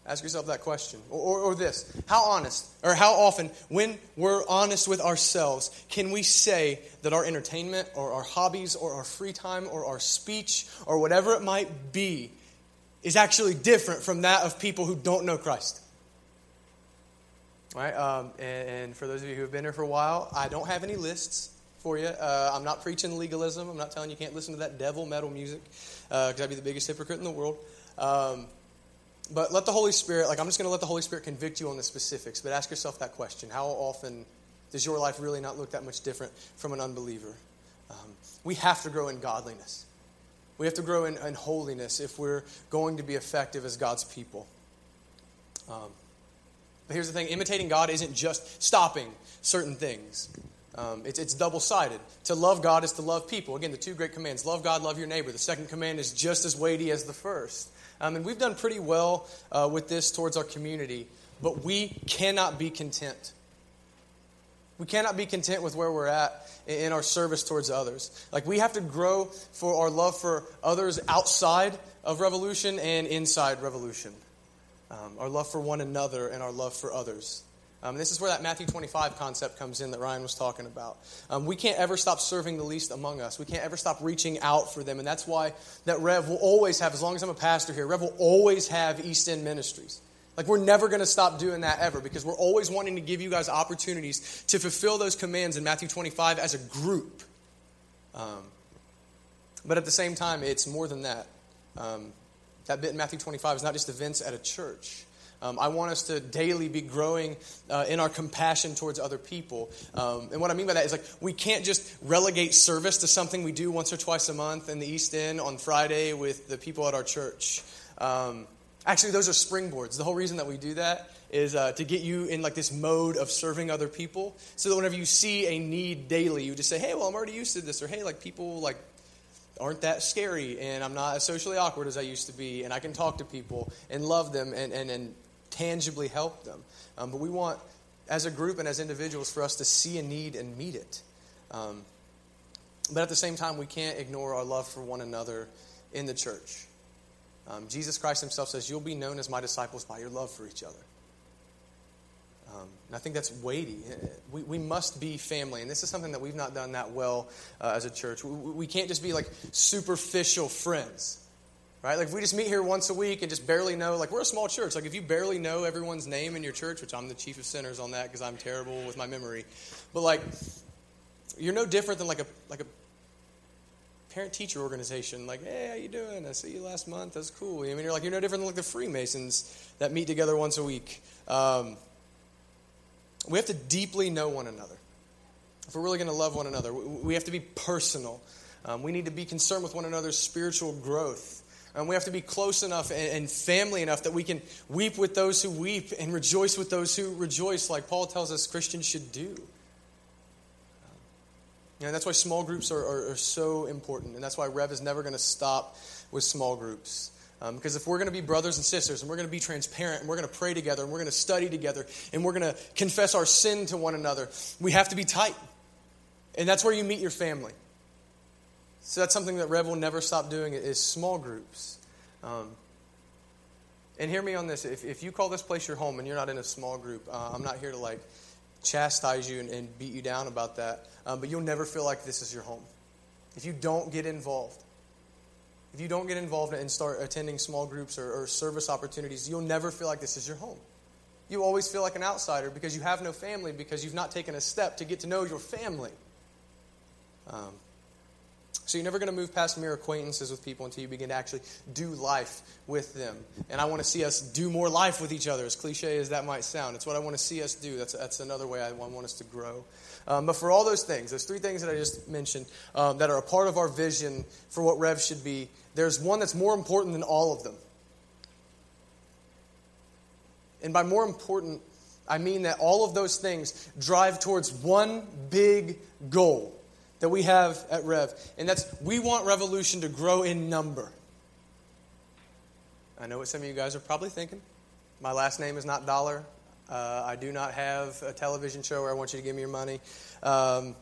Ask yourself that question. Or, or, or, this How honest, or how often, when we're honest with ourselves, can we say that our entertainment, or our hobbies, or our free time, or our speech, or whatever it might be, is actually different from that of people who don't know Christ? Right? Um, and, and, for those of you who have been here for a while, I don't have any lists for you. Uh, I'm not preaching legalism. I'm not telling you can't listen to that devil metal music because uh, I'd be the biggest hypocrite in the world. Um, but let the Holy Spirit, like I'm just going to let the Holy Spirit convict you on the specifics, but ask yourself that question. How often does your life really not look that much different from an unbeliever? Um, we have to grow in godliness. We have to grow in, in holiness if we're going to be effective as God's people. Um, but here's the thing imitating God isn't just stopping certain things. Um, it's, it's double sided. To love God is to love people. Again, the two great commands love God, love your neighbor. The second command is just as weighty as the first. Um, and we've done pretty well uh, with this towards our community, but we cannot be content. We cannot be content with where we're at in our service towards others. Like, we have to grow for our love for others outside of revolution and inside revolution. Um, our love for one another and our love for others. Um, this is where that Matthew 25 concept comes in that Ryan was talking about. Um, we can't ever stop serving the least among us. We can't ever stop reaching out for them. And that's why that Rev will always have, as long as I'm a pastor here, Rev will always have East End Ministries. Like, we're never going to stop doing that ever because we're always wanting to give you guys opportunities to fulfill those commands in Matthew 25 as a group. Um, but at the same time, it's more than that. Um, that bit in Matthew 25 is not just events at a church. Um, I want us to daily be growing uh, in our compassion towards other people. Um, and what I mean by that is like we can't just relegate service to something we do once or twice a month in the East End on Friday with the people at our church. Um, actually, those are springboards. The whole reason that we do that is uh, to get you in like this mode of serving other people, so that whenever you see a need daily, you just say, "Hey, well, I'm already used to this," or "Hey, like people like aren't that scary and I'm not as socially awkward as I used to be and I can talk to people and love them and, and, and tangibly help them. Um, but we want, as a group and as individuals, for us to see a need and meet it. Um, but at the same time, we can't ignore our love for one another in the church. Um, Jesus Christ himself says, You'll be known as my disciples by your love for each other. Um, and I think that's weighty. We, we must be family. And this is something that we've not done that well uh, as a church. We, we can't just be like superficial friends. Right? Like if we just meet here once a week and just barely know, like we're a small church. Like if you barely know everyone's name in your church, which I'm the chief of sinners on that because I'm terrible with my memory, but like you're no different than like a like a parent teacher organization. Like, hey, how you doing? I see you last month. That's cool. I mean, you're like you're no different than like the Freemasons that meet together once a week. Um, we have to deeply know one another. If we're really going to love one another, we have to be personal. Um, we need to be concerned with one another's spiritual growth. And we have to be close enough and, family enough that we can weep with those who weep and rejoice with those who rejoice, like Paul tells us Christians should do. And that's why small groups are, are, are so important. And that's why Rev is never going to stop with small groups. Um, because if we're going to be brothers and sisters and we're going to be transparent and we're going to pray together and we're going to study together and we're going to confess our sin to one another, we have to be tight. And that's where you meet your family. So that's something that Rev will never stop doing is small groups. Um, and hear me on this. If, if you call this place your home and you're not in a small group, uh, I'm not here to like chastise you and, and beat you down about that. Um, but you'll never feel like this is your home. If you don't get involved, if you don't get involved and start attending small groups or, or service opportunities, you'll never feel like this is your home. You always feel like an outsider because you have no family because you've not taken a step to get to know your family. Um, so you're never going to move past mere acquaintances with people until you begin to actually do life with them. And I want to see us do more life with each other, as cliche as that might sound. It's what I want to see us do. That's, that's another way I want us to grow. Um, but for all those things, those three things that I just mentioned um, that are a part of our vision for what Rev should be, there's one that's more important than all of them. And by more important, I mean that all of those things drive towards one big goal that we have at Rev, and that's we want Revolution to grow in number. I know what some of you guys are probably thinking. My last name is not Dollar. Uh, I do not have a television show where I want you to give me your money. Um,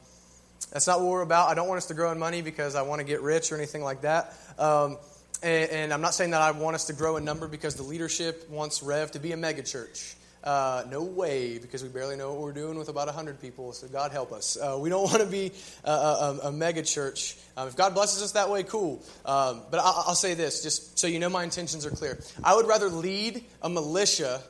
that's not what we're about. I don't want us to grow in money because I want to get rich or anything like that. Um, and, and, I'm not saying that I want us to grow in number because the leadership wants Rev to be a megachurch. Uh, no way, because we barely know what we're doing with about 100 people, so God help us. Uh, we don't want to be a, a, a mega church. Um, if God blesses us that way, cool. Um, but I'll, I'll say this, just so you know my intentions are clear. I would rather lead a militia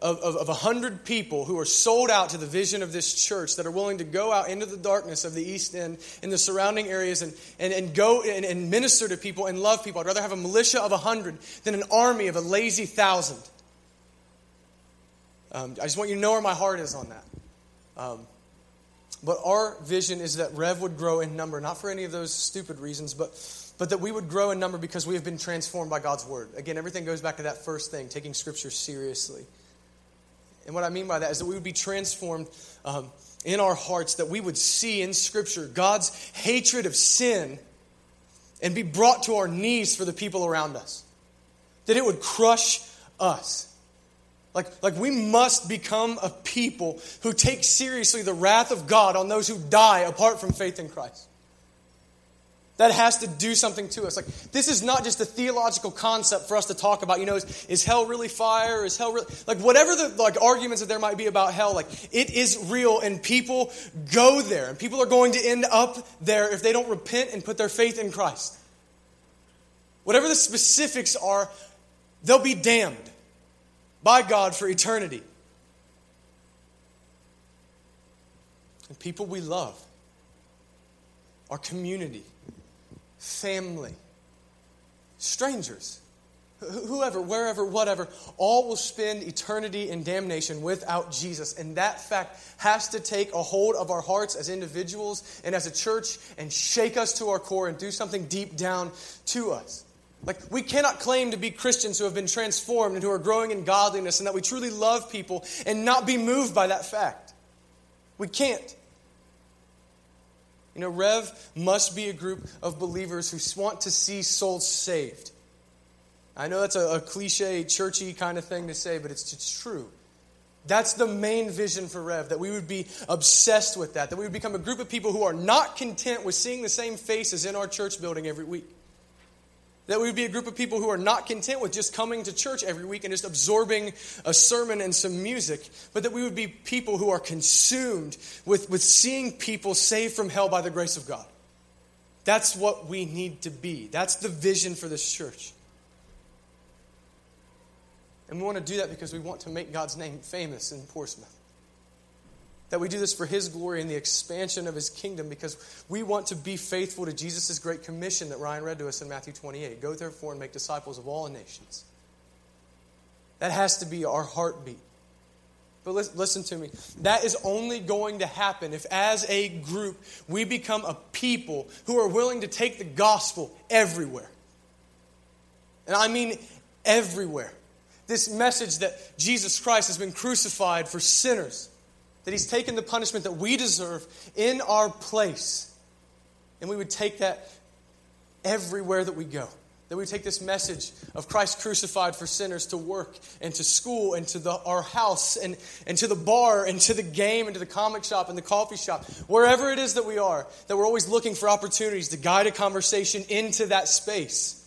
of, of, of 100 people who are sold out to the vision of this church that are willing to go out into the darkness of the East End and the surrounding areas and, and, and go and, and minister to people and love people. I'd rather have a militia of 100 than an army of a lazy thousand. Um, I just want you to know where my heart is on that. Um, But our vision is that Rev would grow in number, not for any of those stupid reasons, but, but that we would grow in number because we have been transformed by God's Word. Again, everything goes back to that first thing, taking Scripture seriously. And what I mean by that is that we would be transformed um, in our hearts, that we would see in Scripture God's hatred of sin and be brought to our knees for the people around us. That it would crush us. Like, like we must become a people who take seriously the wrath of God on those who die apart from faith in Christ. That has to do something to us. Like this is not just a theological concept for us to talk about. You know, is, is hell really fire? Is hell really like whatever the like arguments that there might be about hell? Like it is real, and people go there, and people are going to end up there if they don't repent and put their faith in Christ. Whatever the specifics are, they'll be damned by God for eternity. And people we love, our community, family, strangers, whoever, wherever, whatever, all will spend eternity in damnation without Jesus. And that fact has to take a hold of our hearts as individuals and as a church and shake us to our core and do something deep down to us. Like, we cannot claim to be Christians who have been transformed and who are growing in godliness and that we truly love people and not be moved by that fact. We can't. You know, Rev must be a group of believers who want to see souls saved. I know that's a, a cliche, churchy kind of thing to say, but it's, it's true. That's the main vision for Rev, that we would be obsessed with that, that we would become a group of people who are not content with seeing the same faces in our church building every week. That we would be a group of people who are not content with just coming to church every week and just absorbing a sermon and some music, but that we would be people who are consumed with, with seeing people saved from hell by the grace of God. That's what we need to be. That's the vision for this church. And we want to do that because we want to make God's name famous in Portsmouth. That we do this for His glory and the expansion of His kingdom because we want to be faithful to Jesus' great commission that Ryan read to us in Matthew 28 Go therefore and make disciples of all nations. That has to be our heartbeat. But listen to me. That is only going to happen if, as a group, we become a people who are willing to take the gospel everywhere. And I mean everywhere. This message that Jesus Christ has been crucified for sinners that He's taken the punishment that we deserve in our place. And we would take that everywhere that we go. That we take this message of Christ crucified for sinners to work and to school and to the, our house and, and to the bar and to the game and to the comic shop and the coffee shop. Wherever it is that we are, that we're always looking for opportunities to guide a conversation into that space.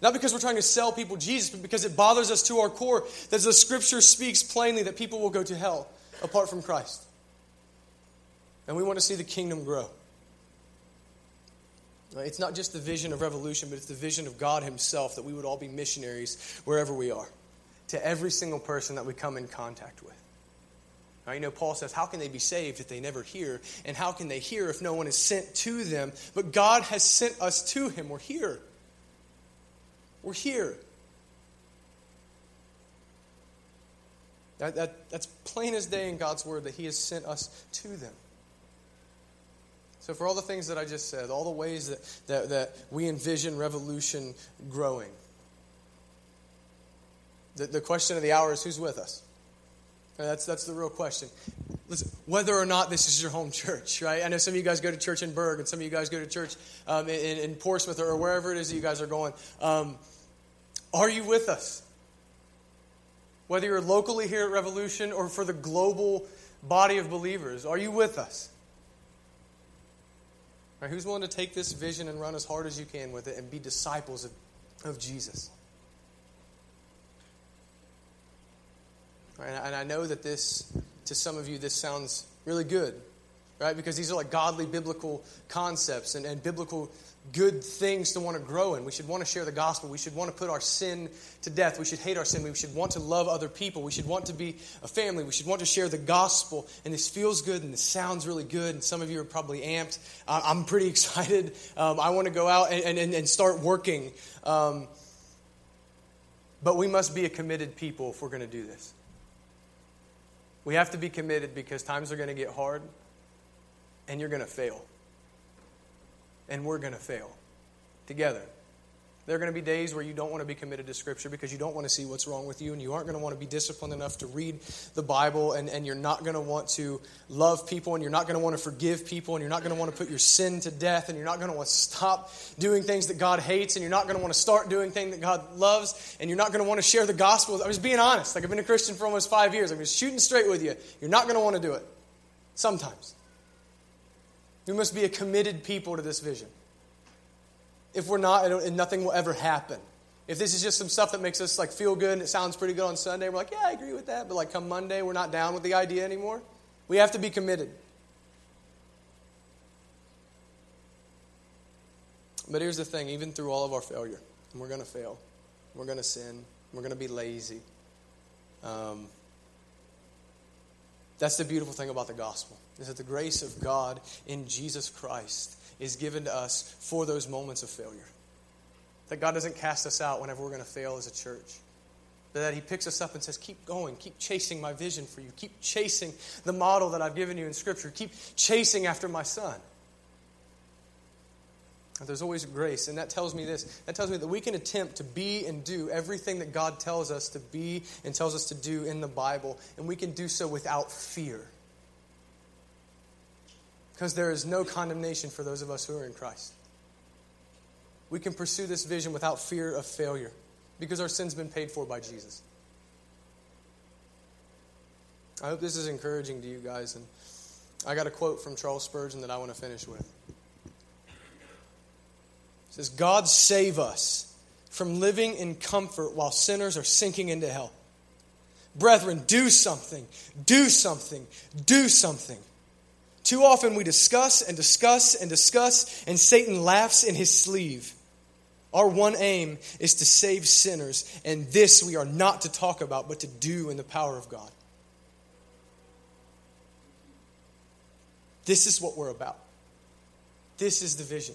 Not because we're trying to sell people Jesus, but because it bothers us to our core that the scripture speaks plainly that people will go to hell apart from Christ. And we want to see the kingdom grow. It's not just the vision of revolution, but it's the vision of God Himself that we would all be missionaries wherever we are, to every single person that we come in contact with. Now, you know, Paul says, How can they be saved if they never hear? And how can they hear if no one is sent to them? But God has sent us to Him. We're here. We're here. That, that, that's plain as day in God's word that He has sent us to them. So, for all the things that I just said, all the ways that, that, that we envision revolution growing, the, the question of the hour is who's with us? That's, that's the real question. Listen, whether or not this is your home church, right? I know some of you guys go to church in Berg, and some of you guys go to church um, in, in, Portsmouth or wherever it is that you guys are going. Um, are you with us? Whether you're locally here at Revolution or for the global body of believers, are you with us? Right, who's willing to take this vision and run as hard as you can with it and be disciples of, of Jesus? Right, and I know that this, to some of you, this sounds really good, right? Because these are like godly biblical concepts and, and biblical good things to want to grow in. We should want to share the gospel. We should want to put our sin to death. We should hate our sin. We should want to love other people. We should want to be a family. We should want to share the gospel. And this feels good and this sounds really good. And some of you are probably amped. I'm pretty excited. Um, I want to go out and, and, and start working. Um, but we must be a committed people if we're going to do this. We have to be committed because times are going to get hard and you're going to fail. And we're going to fail together. There are going to be days where you don't want to be committed to Scripture because you don't want to see what's wrong with you, and you aren't going to want to be disciplined enough to read the Bible, and, and you're not going to want to love people, and you're not going to want to forgive people, and you're not going to want to put your sin to death, and you're not going to want to stop doing things that God hates, and you're not going to want to start doing things that God loves, and you're not going to want to share the gospel. I'm just being honest. Like, I've been a Christian for almost five years. I'm just shooting straight with you. You're not going to want to do it. Sometimes. We must be a committed people to this vision. If we're not, and nothing will ever happen. If this is just some stuff that makes us like feel good and it sounds pretty good on Sunday, we're like, yeah, I agree with that. But like come Monday, we're not down with the idea anymore. We have to be committed. But here's the thing even through all of our failure, we're going to fail, we're going to sin, we're going to be lazy. Um, that's the beautiful thing about the gospel, is that the grace of God in Jesus Christ is given to us for those moments of failure. That God doesn't cast us out whenever we're going to fail as a church. But that He picks us up and says, Keep going, keep chasing my vision for you, keep chasing the model that I've given you in Scripture, keep chasing after my son. There's always grace, and that tells me this. That tells me that we can attempt to be and do everything that God tells us to be and tells us to do in the Bible, and we can do so without fear. Because there is no condemnation for those of us who are in Christ. We can pursue this vision without fear of failure because our sin's been paid for by Jesus. I hope this is encouraging to you guys. And I got a quote from Charles Spurgeon that I want to finish with. It says, God save us from living in comfort while sinners are sinking into hell. Brethren, do something, do something, do something. Too often we discuss and discuss and discuss, and Satan laughs in his sleeve. Our one aim is to save sinners, and this we are not to talk about, but to do in the power of God. This is what we're about. This is the vision.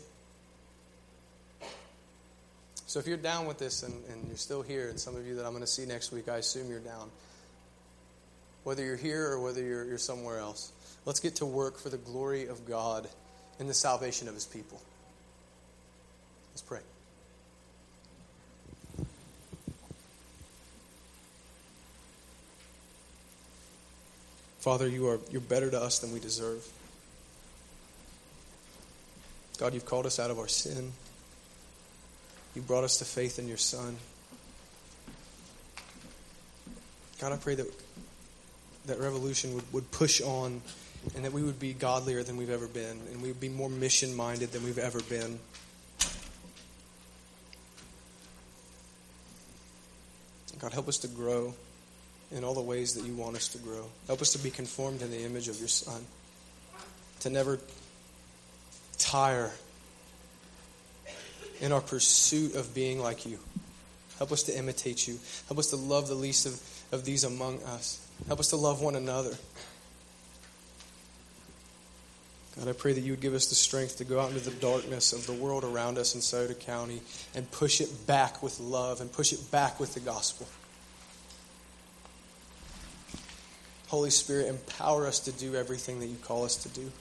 So if you're down with this and, and you're still here, and some of you that I'm going to see next week, I assume you're down. Whether you're here or whether you're, you're somewhere else. Let's get to work for the glory of God and the salvation of his people. Let's pray. Father, you are you're better to us than we deserve. God, you've called us out of our sin. You brought us to faith in your Son. God, I pray that that revolution would, would push on and that we would be godlier than we've ever been, and we would be more mission minded than we've ever been. God, help us to grow in all the ways that you want us to grow. Help us to be conformed to the image of your Son, to never tire in our pursuit of being like you. Help us to imitate you. Help us to love the least of, of these among us. Help us to love one another. God, I pray that you would give us the strength to go out into the darkness of the world around us in Scioto County and push it back with love and push it back with the gospel. Holy Spirit, empower us to do everything that you call us to do.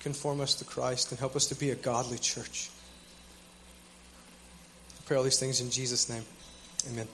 Conform us to Christ and help us to be a godly church. I pray all these things in Jesus' name. Amen.